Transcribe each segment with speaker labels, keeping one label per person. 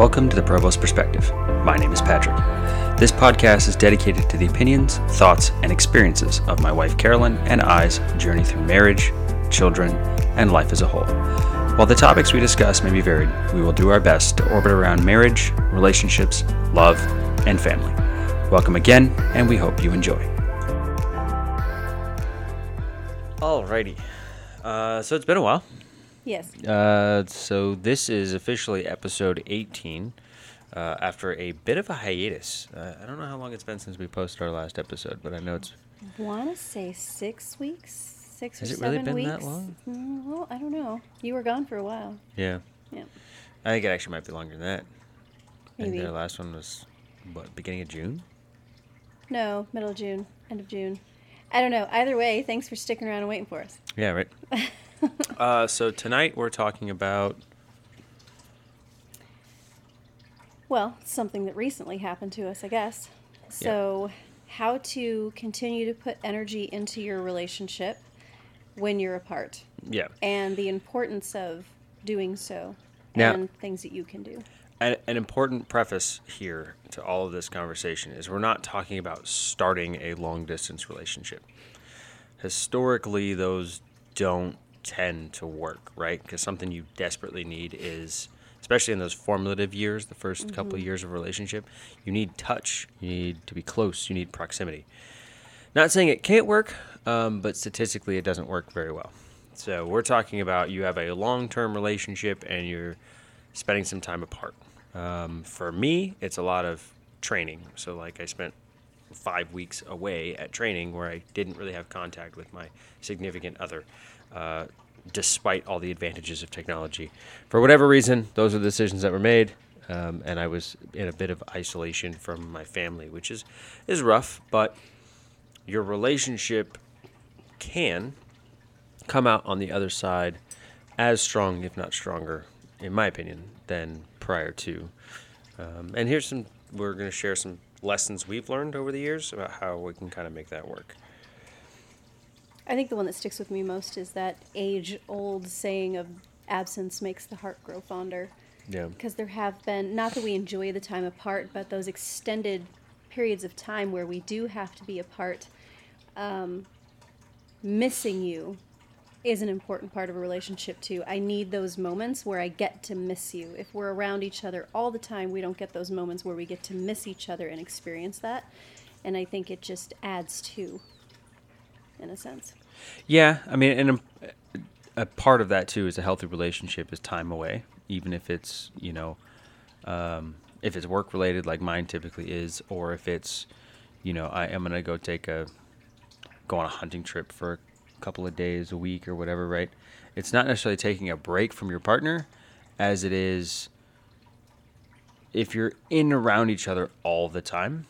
Speaker 1: Welcome to the Provost Perspective. My name is Patrick. This podcast is dedicated to the opinions, thoughts, and experiences of my wife Carolyn and I's journey through marriage, children, and life as a whole. While the topics we discuss may be varied, we will do our best to orbit around marriage, relationships, love, and family. Welcome again, and we hope you enjoy. Alrighty. Uh, so it's been a while.
Speaker 2: Yes.
Speaker 1: Uh, so this is officially episode 18 uh, after a bit of a hiatus. Uh, I don't know how long it's been since we posted our last episode, but I know it's.
Speaker 2: Want to say six weeks, six
Speaker 1: Has
Speaker 2: or
Speaker 1: it really
Speaker 2: seven
Speaker 1: been
Speaker 2: weeks.
Speaker 1: that long?
Speaker 2: Mm, well, I don't know. You were gone for a while.
Speaker 1: Yeah.
Speaker 2: Yeah.
Speaker 1: I think it actually might be longer than that. I think
Speaker 2: Maybe.
Speaker 1: the last one was, what, beginning of June?
Speaker 2: No, middle of June, end of June. I don't know. Either way, thanks for sticking around and waiting for us.
Speaker 1: Yeah, right. uh, so tonight we're talking about.
Speaker 2: Well, something that recently happened to us, I guess. So, how to continue to put energy into your relationship when you're apart,
Speaker 1: Yeah.
Speaker 2: and the importance of doing so,
Speaker 1: Now-
Speaker 2: and things that you can do.
Speaker 1: An, an important preface here to all of this conversation is we're not talking about starting a long distance relationship. Historically, those don't tend to work, right? Because something you desperately need is, especially in those formative years, the 1st couple of years of a relationship, you need touch, you need to be close, you need proximity. Not saying it can't work, um, but statistically, it doesn't work very well. So we're talking about you have a long-term relationship and you're spending some time apart. Um, for me, it's a lot of training. So like I spent five weeks away at training where I didn't really have contact with my significant other, uh, despite all the advantages of technology. For whatever reason, those are the decisions that were made. Um, and I was in a bit of isolation from my family, which is, is rough, but your relationship can come out on the other side as strong, if not stronger, in my opinion, than prior to. Um, and here's some, we're going to share some lessons we've learned over the years about how we can kind of make that work.
Speaker 2: I think the one that sticks with me most is that age old saying of absence makes the heart grow fonder.
Speaker 1: Yeah.
Speaker 2: Because there have been, not that we enjoy the time apart, but those extended periods of time where we do have to be apart, um, missing you is an important part of a relationship too. I need those moments where I get to miss you. If we're around each other all the time, we don't get those moments where we get to miss each other and experience that. And I think it just adds to, in a sense.
Speaker 1: Yeah, I mean, and a, a part of that too is a healthy relationship is time away, even if it's you know, um, if it's work related like mine typically is, or if it's, you know, I am gonna go take a, go on a hunting trip for a couple of days, a week, or whatever. Right? It's not necessarily taking a break from your partner, as it is. If you're in around each other all the time,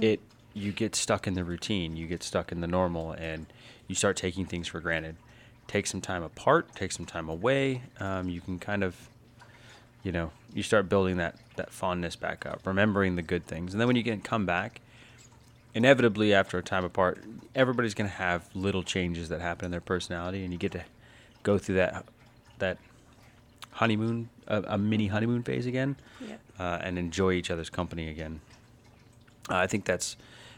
Speaker 1: it you get stuck in the routine, you get stuck in the normal, and you start taking things for granted. Take some time apart, take some time away. Um, you can kind of, you know, you start building that that fondness back up, remembering the good things, and then when you get come back, inevitably after a time apart, everybody's gonna have little changes that happen in their personality, and you get to go through that that honeymoon, a, a mini honeymoon phase again,
Speaker 2: Yep.
Speaker 1: uh, and enjoy each other's company again. Uh, I think that's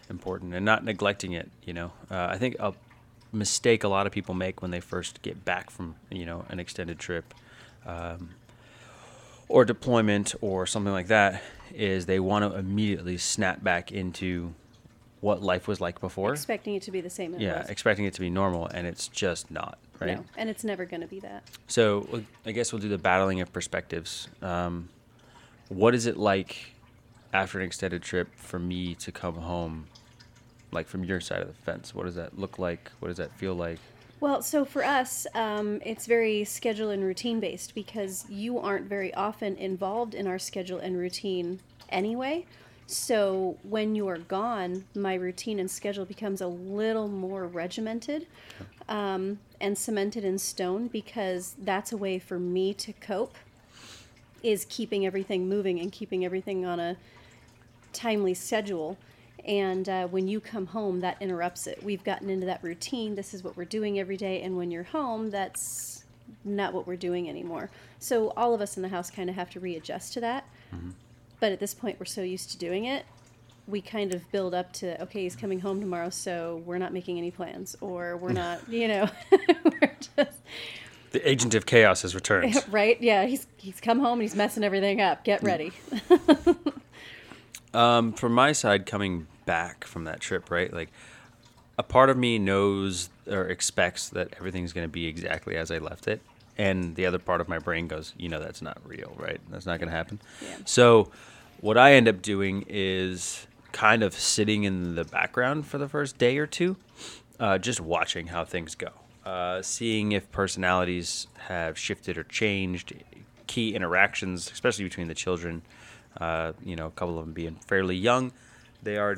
Speaker 1: important and not neglecting it. You know, uh, I think a mistake a lot of people make when they first get back from you know an extended trip um, or deployment or something like that is they want to immediately snap back into what life was like before.
Speaker 2: Expecting it to be the same
Speaker 1: yeah,
Speaker 2: was.
Speaker 1: expecting it to be normal, and it's just not. Right.
Speaker 2: No, and it's never going to be that.
Speaker 1: So I guess we'll do the battling of perspectives. Um, what is it like after an extended trip for me to come home, like from your side of the fence? What does that look like? What does that feel like?
Speaker 2: Well, so for us, um, it's very schedule and routine based because you aren't very often involved in our schedule and routine anyway. So when you are gone, my routine and schedule becomes a little more regimented um, and cemented in stone because that's a way for me to cope. Is keeping everything moving and keeping everything on a timely schedule. And uh, when you come home, that interrupts it. We've gotten into that routine. This is what we're doing every day. And when you're home, that's not what we're doing anymore. So all of us in the house kind of have to readjust to that. But at this point, we're so used to doing it, we kind of build up to okay, he's coming home tomorrow, so we're not making any plans, or we're not, you know, we're just
Speaker 1: The agent of chaos has returned.
Speaker 2: right. Yeah, he's he's come home and he's messing everything up. Get ready.
Speaker 1: um, from my side, coming back from that trip, right? Like, a part of me knows or expects that everything's going to be exactly as I left it, and the other part of my brain goes, you know, that's not real, right? That's not going to happen.
Speaker 2: Yeah.
Speaker 1: So, what I end up doing is kind of sitting in the background for the first day or two, uh, just watching how things go, uh, seeing if personalities have shifted or changed, key interactions, especially between the children. Uh, you know, a couple of them being fairly young, they are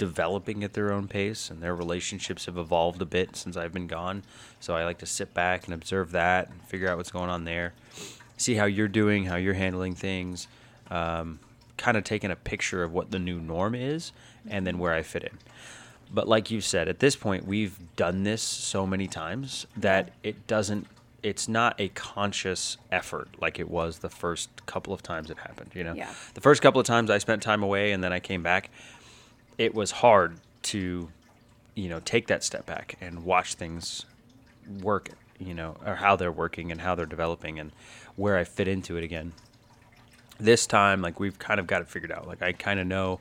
Speaker 1: developing at their own pace, and their relationships have evolved a bit since I've been gone. So I like to sit back and observe that and figure out what's going on there, see how you're doing, how you're handling things. Um, kind of taking a picture of what the new norm is and then where I fit in. But like you said, at this point, we've done this so many times that it doesn't, it's not a conscious effort like it was the first couple of times it happened. You know,
Speaker 2: Yeah.
Speaker 1: the first couple of times I spent time away and then I came back, it was hard to, you know, take that step back and watch things work, you know, or how they're working and how they're developing and where I fit into it again. This time like we've kind of got it figured out. Like i kind of know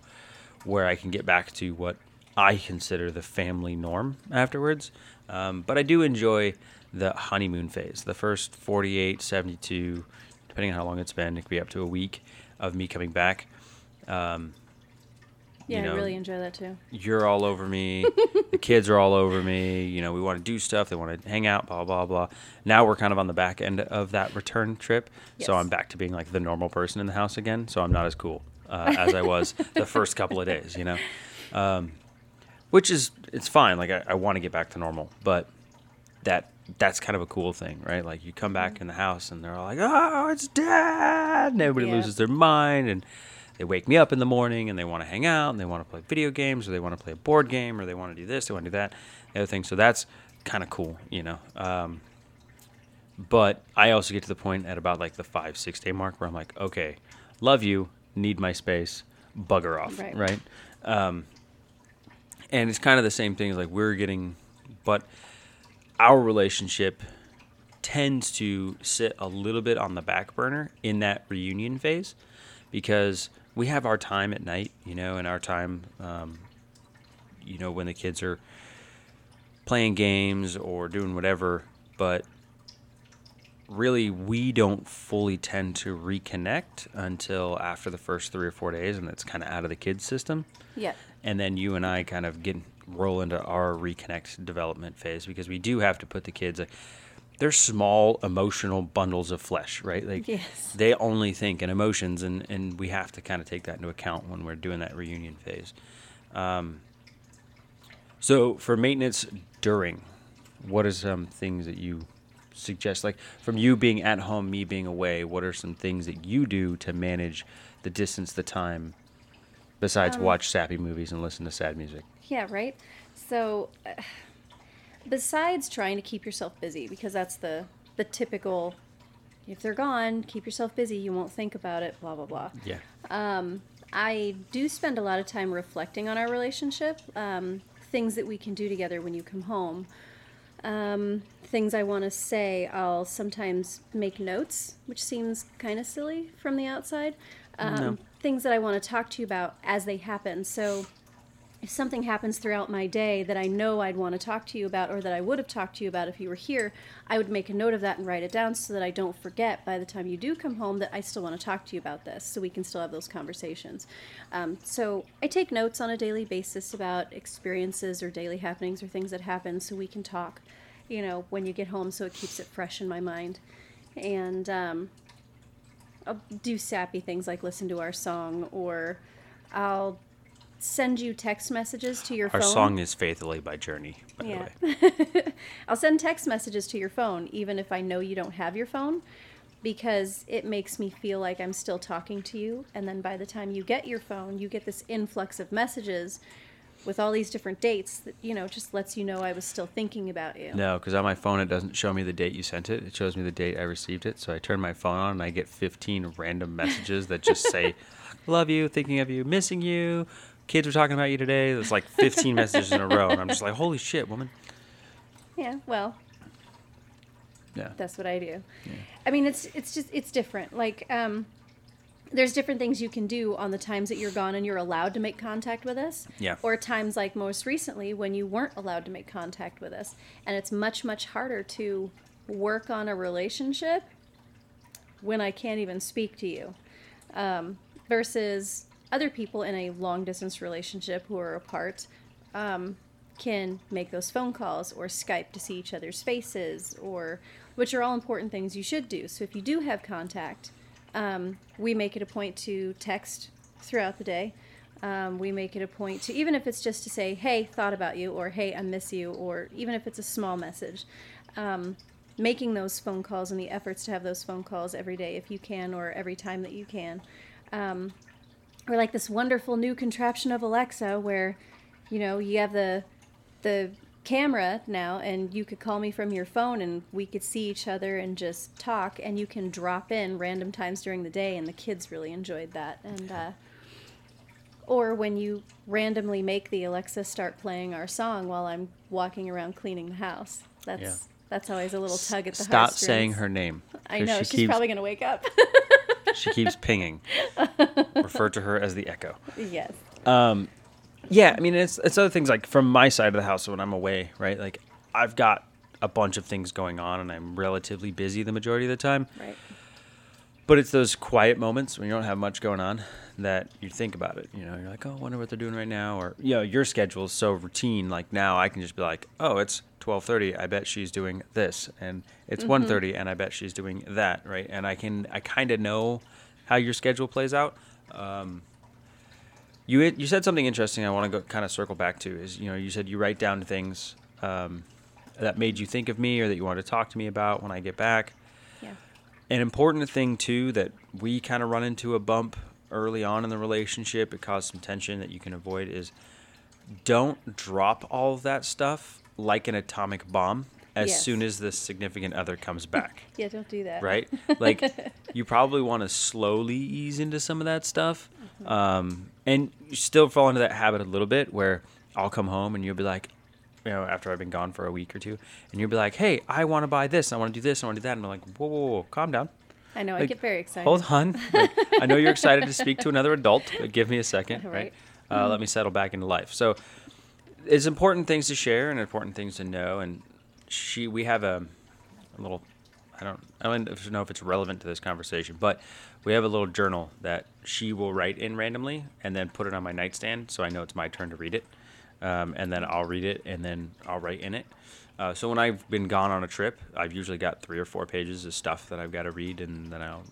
Speaker 1: where i can get back to what i consider the family norm afterwards. Um, but i do enjoy the honeymoon phase. The first 48 72 depending on how long it's been it could be up to a week of me coming back. Um,
Speaker 2: Yeah,
Speaker 1: know,
Speaker 2: I really enjoy that too.
Speaker 1: you're all over me. the kids are all over me. You know, we want to do stuff. They want to hang out, blah, blah, blah. Now we're kind of on the back end of that return trip. So I'm back to being like the normal person in the house again. So I'm not as cool uh, as I was the first couple of days, you know? Um, which is, it's fine. Like, I, I want to get back to normal. But that that's kind of a cool thing, right? Like, you come back in the house and they're all like, oh, it's dad. And everybody
Speaker 2: Yeah.
Speaker 1: loses their mind. And they wake me up in the morning and they want to hang out and they want to play video games or they want to play a board game or they want to do this, they want to do that, the other thing. So that's kind of cool, you know. Um, but I also get to the point at about like the five, six day mark where I'm like, okay, love you, need my space, bugger off,
Speaker 2: Right.
Speaker 1: right? Um, and it's kind of the same thing as like we're getting, but our relationship tends to sit a little bit on the back burner in that reunion phase because we have our time at night, you know, and our time, um, you know, when the kids are playing games or doing whatever, but really we don't fully tend to reconnect until after the first three or four days and it's kind of out of the kids system
Speaker 2: Yeah.
Speaker 1: and then you and I kind of get roll into our reconnect development phase because we do have to put the kids like they're small emotional bundles of flesh, right? Like
Speaker 2: Yes.
Speaker 1: they only think in emotions and and we have to kind of take that into account when we're doing that reunion phase. Um, so for maintenance during, what are some things that you suggest like from you being at home, me being away, what are some things that you do to manage the distance, the time besides
Speaker 2: Um,
Speaker 1: watch sappy movies and listen to sad music?
Speaker 2: Yeah, right. So, uh, besides trying to keep yourself busy, because that's the the typical, if they're gone, keep yourself busy. You won't think about it. Blah blah blah.
Speaker 1: Yeah.
Speaker 2: I do spend a lot of time reflecting on our relationship, um, things that we can do together when you come home. Um, things I want to say, I'll sometimes make notes, which seems kind of silly from the outside. Um,
Speaker 1: No.
Speaker 2: Things that I want to talk to you about as they happen. So, if something happens throughout my day that I know I'd want to talk to you about, or that I would have talked to you about if you were here, I would make a note of that and write it down so that I don't forget by the time you do come home that I still want to talk to you about this, so we can still have those conversations. Um, so I take notes on a daily basis about experiences or daily happenings or things that happen, so we can talk, you know, when you get home, so it keeps it fresh in my mind. And um, I'll do sappy things like listen to our song, or I'll send you text messages to your phone.
Speaker 1: Our
Speaker 2: phone.
Speaker 1: song is Faithfully by Journey, by
Speaker 2: Yeah.
Speaker 1: the way.
Speaker 2: I'll send text messages to your phone, even if I know you don't have your phone, because it makes me feel like I'm still talking to you. And then by the time you get your phone, you get this influx of messages with all these different dates that you know just lets you know I was still thinking about you.
Speaker 1: No, because on my phone it doesn't show me the date you sent it. It shows me the date I received it. So I turn my phone on and I get 15 random messages that just say, "Love you, thinking of you, missing you." Kids were talking about you today. There's like 15 messages in a row, and I'm just like, "Holy shit, woman!"
Speaker 2: Yeah, well,
Speaker 1: Yeah.
Speaker 2: that's what I do. I mean, it's it's just it's different. Like, um, there's different things you can do on the times that you're gone and you're allowed to make contact with us.
Speaker 1: Yeah.
Speaker 2: Or times like most recently when you weren't allowed to make contact with us, and it's much much harder to work on a relationship when I can't even speak to you, um, versus other people in a long distance relationship who are apart. Um, can make those phone calls or Skype to see each other's faces, or which are all important things you should do. So if you do have contact, um, we make it a point to text throughout the day. Um, we make it a point to, even if it's just to say, hey, thought about you, or hey, I miss you, or even if it's a small message, um, making those phone calls and the efforts to have those phone calls every day if you can, or every time that you can. Or like this wonderful new contraption of Alexa where, you know, you have the the camera now and you could call me from your phone and we could see each other and just talk and you can drop in random times during the day and the kids really enjoyed that and uh, or when you randomly make the alexa start playing our song while i'm walking around cleaning the house that's
Speaker 1: Yeah.
Speaker 2: that's always a little tug at the
Speaker 1: house.
Speaker 2: Stop
Speaker 1: saying her name.
Speaker 2: I know
Speaker 1: She
Speaker 2: she's
Speaker 1: keeps,
Speaker 2: probably going to wake up
Speaker 1: she keeps pinging. Refer to her as the echo.
Speaker 2: yes Um,
Speaker 1: Yeah, I mean it's it's other things like from my side of the house when I'm away, right? Like I've got a bunch of things going on and I'm relatively busy the majority of the time.
Speaker 2: right
Speaker 1: But it's those quiet moments when you don't have much going on that you think about it. You know, you're like, oh, I wonder what they're doing right now, or you know, your schedule is so routine. Like now, I can just be like, oh, it's 12:30. I bet she's doing this, and it's 1:30, and I bet she's doing that, right? And I can, I kind of know how your schedule plays out. Um, you you said something interesting. I want to go kind of circle back to is you know you said you write down things um, that made you think of me or that you wanted to talk to me about when I get back
Speaker 2: yeah
Speaker 1: an important thing too that we kind of run into a bump early on in the relationship it caused some tension that you can avoid is don't drop all of that stuff like an atomic bomb as
Speaker 2: Yes.
Speaker 1: soon as the significant other comes back.
Speaker 2: Yeah don't do that.
Speaker 1: Right? Like you probably want to slowly ease into some of that stuff um, and you still fall into that habit a little bit where i'll come home and you'll be like you know after i've been gone for a week or two and you'll be like hey i want to buy this i want to do this i want to do that and i'm like whoa, whoa, whoa calm down
Speaker 2: i know i get very excited
Speaker 1: Hold on. Like, I know you're excited to speak to another adult, but give me a second, right?
Speaker 2: Right.
Speaker 1: Uh, let me settle back into life. So, it's important things to share and important things to know. And she, we have a, a little, I don't, I don't know if it's relevant to this conversation, but we have a little journal that she will write in randomly and then put it on my nightstand, so I know it's my turn to read it. Um, and then I'll read it and then I'll write in it. Uh, so when I've been gone on a trip, I've usually got three or four pages of stuff that I've got to read, and then I'll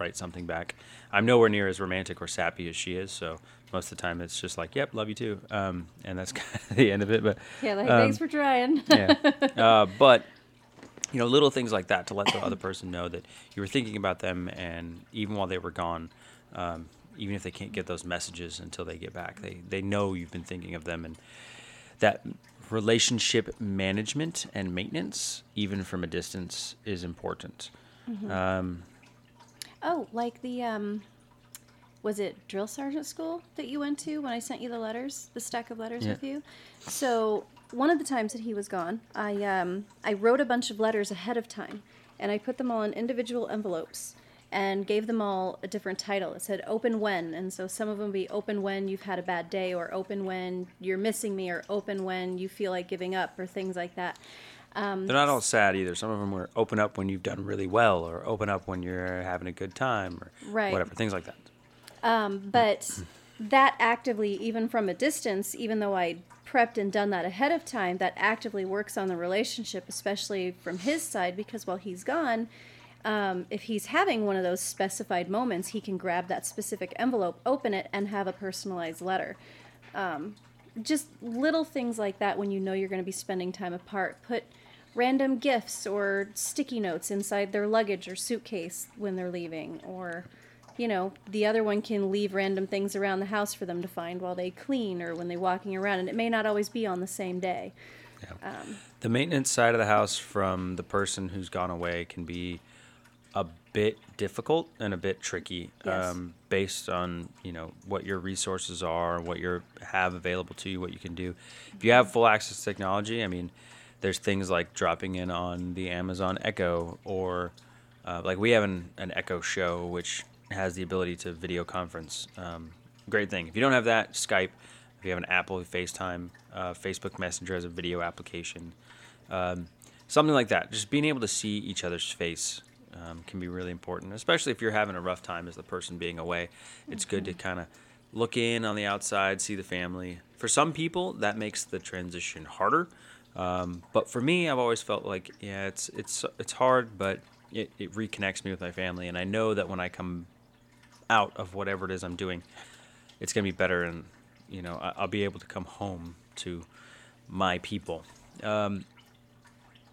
Speaker 1: write something back. I'm nowhere near as romantic or sappy as she is, so most of the time it's just like, "Yep, love you too," um, and that's kind of the end of it. But
Speaker 2: yeah like
Speaker 1: um,
Speaker 2: thanks for trying
Speaker 1: yeah, uh, but you know, little things like that to let the other person know that you were thinking about them, and even while they were gone, um, even if they can't get those messages until they get back, they they know you've been thinking of them, and that relationship management and maintenance, even from a distance, is important. Um,
Speaker 2: Oh, like the um was it drill sergeant school that you went to when I sent you the letters, the stack of letters
Speaker 1: Yeah.
Speaker 2: with you? So one of the times that he was gone, I um I wrote a bunch of letters ahead of time and I put them all in individual envelopes and gave them all a different title. It said open when and so some of them would be open when you've had a bad day or open when you're missing me or open when you feel like giving up or things like that.
Speaker 1: Um, they're not all sad either. Some of them were open up when you've done really well, or open up when you're having a good time, or
Speaker 2: Right.
Speaker 1: whatever things like that.
Speaker 2: Um, but that actively even from a distance even though i prepped and done that ahead of time that actively works on the relationship especially from his side because while he's gone um, if he's having one of those specified moments he can grab that specific envelope open it and have a personalized letter. Um, just little things like that when you know you're going to be spending time apart. Put random gifts or sticky notes inside their luggage or suitcase when they're leaving or you know, the other one can leave random things around the house for them to find while they clean or when they're walking around, and it may not always be on the same day. Um,
Speaker 1: The maintenance side of the house from the person who's gone away can be a bit difficult and a bit tricky
Speaker 2: Yes.
Speaker 1: um, based on you know what your resources are what you have available to you what you can do if you have full access to technology i mean there's things like dropping in on the amazon echo or uh, like we have an, an echo show which has the ability to video conference um, great thing if you don't have that skype if you have an apple facetime uh, facebook messenger as a video application um, something like that. Just being able to see each other's face um, can be really important, especially if you're having a rough time as the person being away. It's good to kind of look in on the outside, see the family. For some people, that makes the transition harder. Um, but for me, I've always felt like, yeah, it's it's it's hard, but it, it reconnects me with my family, and I know that when I come out of whatever it is I'm doing, it's gonna be better, and you know, I- I'll be able to come home to my people. Um,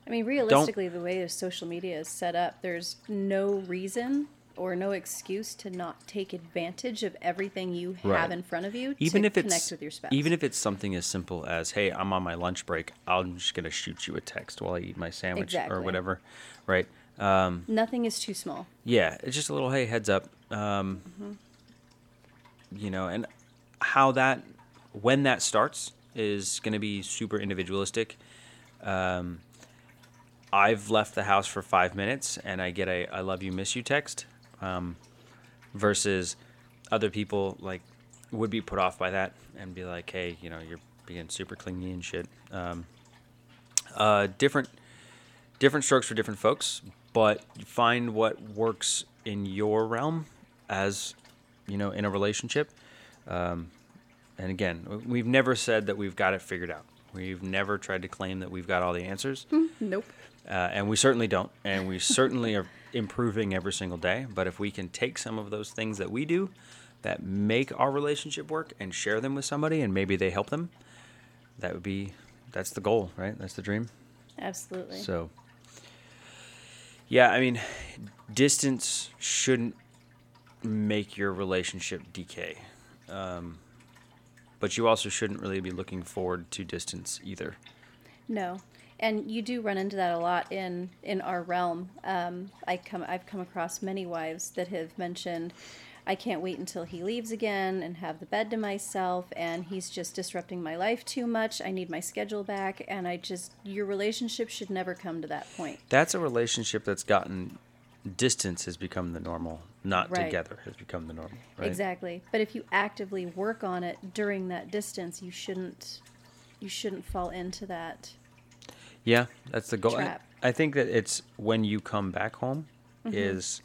Speaker 2: I mean, realistically, the way the social media is set up, there's no reason or no excuse to not take advantage of everything you have
Speaker 1: Right.
Speaker 2: in front of you
Speaker 1: even
Speaker 2: to
Speaker 1: if
Speaker 2: connect
Speaker 1: it's
Speaker 2: with your spouse.
Speaker 1: even if it's something as simple as hey i'm on my lunch break i'm just going to shoot you a text while i eat my sandwich
Speaker 2: Exactly.
Speaker 1: or whatever right um,
Speaker 2: nothing is too small.
Speaker 1: yeah it's just a little hey heads up um,
Speaker 2: Mm-hmm.
Speaker 1: you know and how that when that starts is going to be super individualistic um, i've left the house for five minutes and i get a i love you miss you text um, versus other people like would be put off by that and be like hey you know you're being super clingy and shit. Um, uh, different different strokes for different folks but find what works in your realm as you know in a relationship um, and again we've never said that we've got it figured out. We've never tried to claim that we've got all the answers.
Speaker 2: Nope.
Speaker 1: Uh, and we certainly don't. And we certainly are improving every single day. But if we can take some of those things that we do that make our relationship work and share them with somebody, and maybe they help them, that would be that's the goal, right? That's the dream.
Speaker 2: Absolutely.
Speaker 1: So, yeah, I mean, distance shouldn't make your relationship decay. Um, but you also shouldn't really be looking forward to distance either.
Speaker 2: No, and you do run into that a lot in in our realm. Um, I come I've come across many wives that have mentioned, I can't wait until he leaves again and have the bed to myself, and he's just disrupting my life too much. I need my schedule back, and I just your relationship should never come to that point.
Speaker 1: That's a relationship that's gotten distance has become the normal, not
Speaker 2: Right.
Speaker 1: together has become the normal. Right?
Speaker 2: Exactly. But if you actively work on it during that distance, you shouldn't you shouldn't fall into that.
Speaker 1: Yeah, that's the goal. I-. I think that it's when you come back home
Speaker 2: Mm-hmm.
Speaker 1: is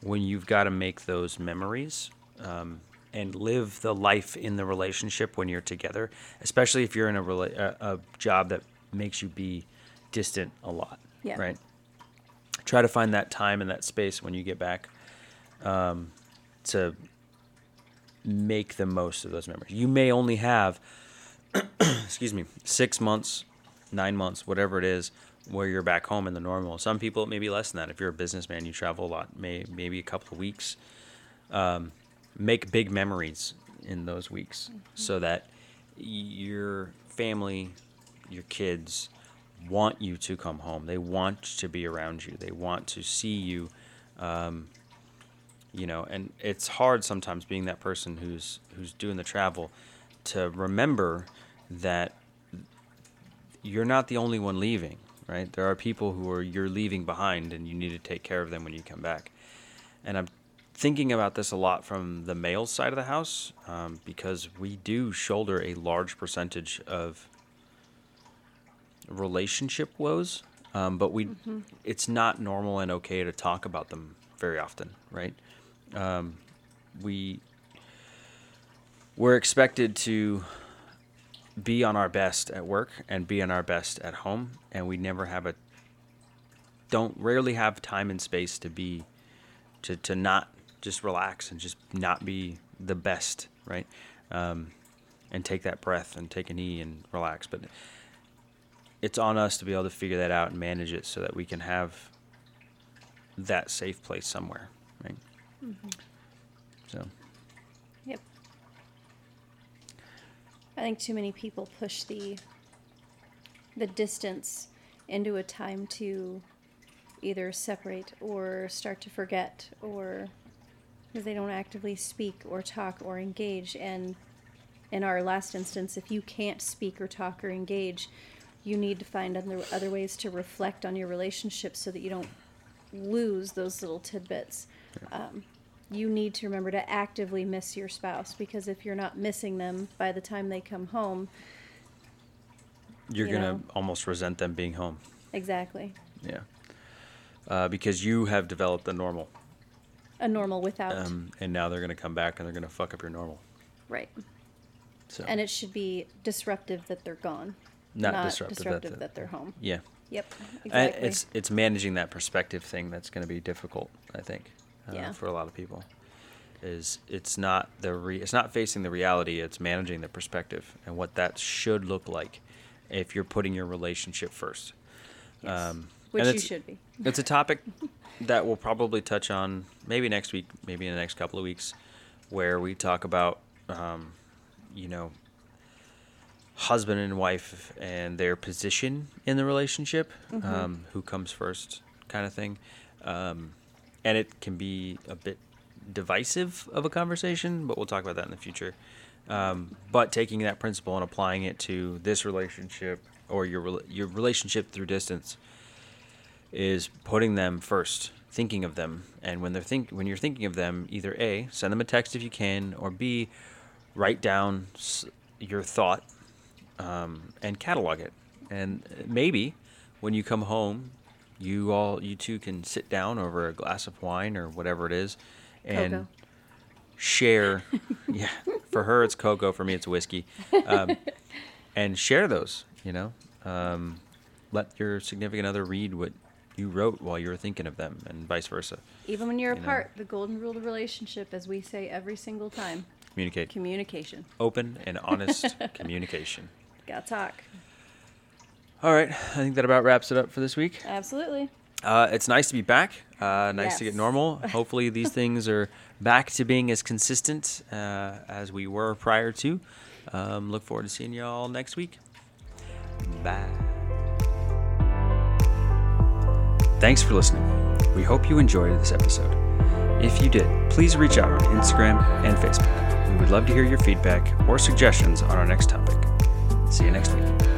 Speaker 1: when you've got to make those memories um, and live the life in the relationship when you're together, especially if you're in a, rela- a, a job that makes you be distant a lot.
Speaker 2: Yeah.
Speaker 1: Right. Try to find that time and that space when you get back um, to make the most of those memories. You may only have, excuse me, six months, nine months, whatever it is, where you're back home in the normal. Some people it may be less than that. If you're a businessman, you travel a lot, may maybe a couple of weeks. Um, make big memories in those weeks so that your family, your kids want you to come home. They want to be around you. They want to see you. Um, you know, and it's hard sometimes being that person who's who's doing the travel to remember that you're not the only one leaving, right? There are people who are you're leaving behind and you need to take care of them when you come back. And I'm thinking about this a lot from the male side of the house um, because we do shoulder a large percentage of relationship woes, um, but we it's not normal and okay to talk about them very often, right? Um, we we're expected to be on our best at work and be on our best at home, and we never have a don't rarely have time and space to be to to not just relax and just not be the best, right? Um, and take that breath and take a knee and relax, but it's on us to be able to figure that out and manage it so that we can have that safe place somewhere, right? So
Speaker 2: Yep. I think too many people push the the distance into a time to either separate or start to forget or because they don't actively speak or talk or engage. And in our last instance if you can't speak or talk or engage you need to find other, other ways to reflect on your relationship so that you don't lose those little tidbits. Um, you need to remember to actively miss your spouse because if you're not missing them by the time they come home
Speaker 1: you're
Speaker 2: You
Speaker 1: gonna
Speaker 2: know.
Speaker 1: almost resent them being home.
Speaker 2: exactly
Speaker 1: Yeah. Uh, because you have developed a normal,
Speaker 2: a normal without
Speaker 1: um, and now they're gonna come back and they're gonna fuck up your normal.
Speaker 2: right
Speaker 1: So
Speaker 2: and it should be disruptive that they're gone
Speaker 1: Not disruptive that
Speaker 2: that,
Speaker 1: the-
Speaker 2: they're home
Speaker 1: yeah,
Speaker 2: yep
Speaker 1: and
Speaker 2: exactly
Speaker 1: it's it's managing that perspective thing that's gonna be difficult. I think. Uh,
Speaker 2: Yeah.
Speaker 1: For a lot of people, is it's not the re- it's not facing the reality. It's managing the perspective and what that should look like if you're putting your relationship first.
Speaker 2: yes.
Speaker 1: um,
Speaker 2: which
Speaker 1: and
Speaker 2: you should be
Speaker 1: It's a topic that we'll probably touch on maybe next week, maybe in the next couple of weeks, where we talk about, um, you know, husband and wife and their position in the relationship, um, who comes first, kind of thing. Um, and it can be a bit divisive of a conversation, but we'll talk about that in the future. Um, but taking that principle and applying it to this relationship or your your relationship through distance is putting them first, thinking of them, and when they're think when you're thinking of them, either a send them a text if you can, or b write down your thought um, and catalog it, and maybe when you come home, you all you two can sit down over a glass of wine or whatever it is, and
Speaker 2: Cocoa.
Speaker 1: share. yeah, for her it's cocoa, for me it's whiskey, um, and share those. You know, um, let your significant other read what you wrote while you were thinking of them, and vice versa.
Speaker 2: even when you're
Speaker 1: you know.
Speaker 2: apart the golden rule of relationship as we say every single time
Speaker 1: Communicate.
Speaker 2: communication
Speaker 1: Open and honest communication.
Speaker 2: gotta talk
Speaker 1: All right, I think that about wraps it up for this week.
Speaker 2: absolutely
Speaker 1: Uh, it's nice to be back. Uh, nice to get normal. Hopefully, these things are back to being as consistent uh, as we were prior to. Um, look forward to seeing you all next week. Bye. Thanks for listening. We hope you enjoyed this episode. If you did, please reach out on Instagram and Facebook. We would love to hear your feedback or suggestions on our next topic. See you next week.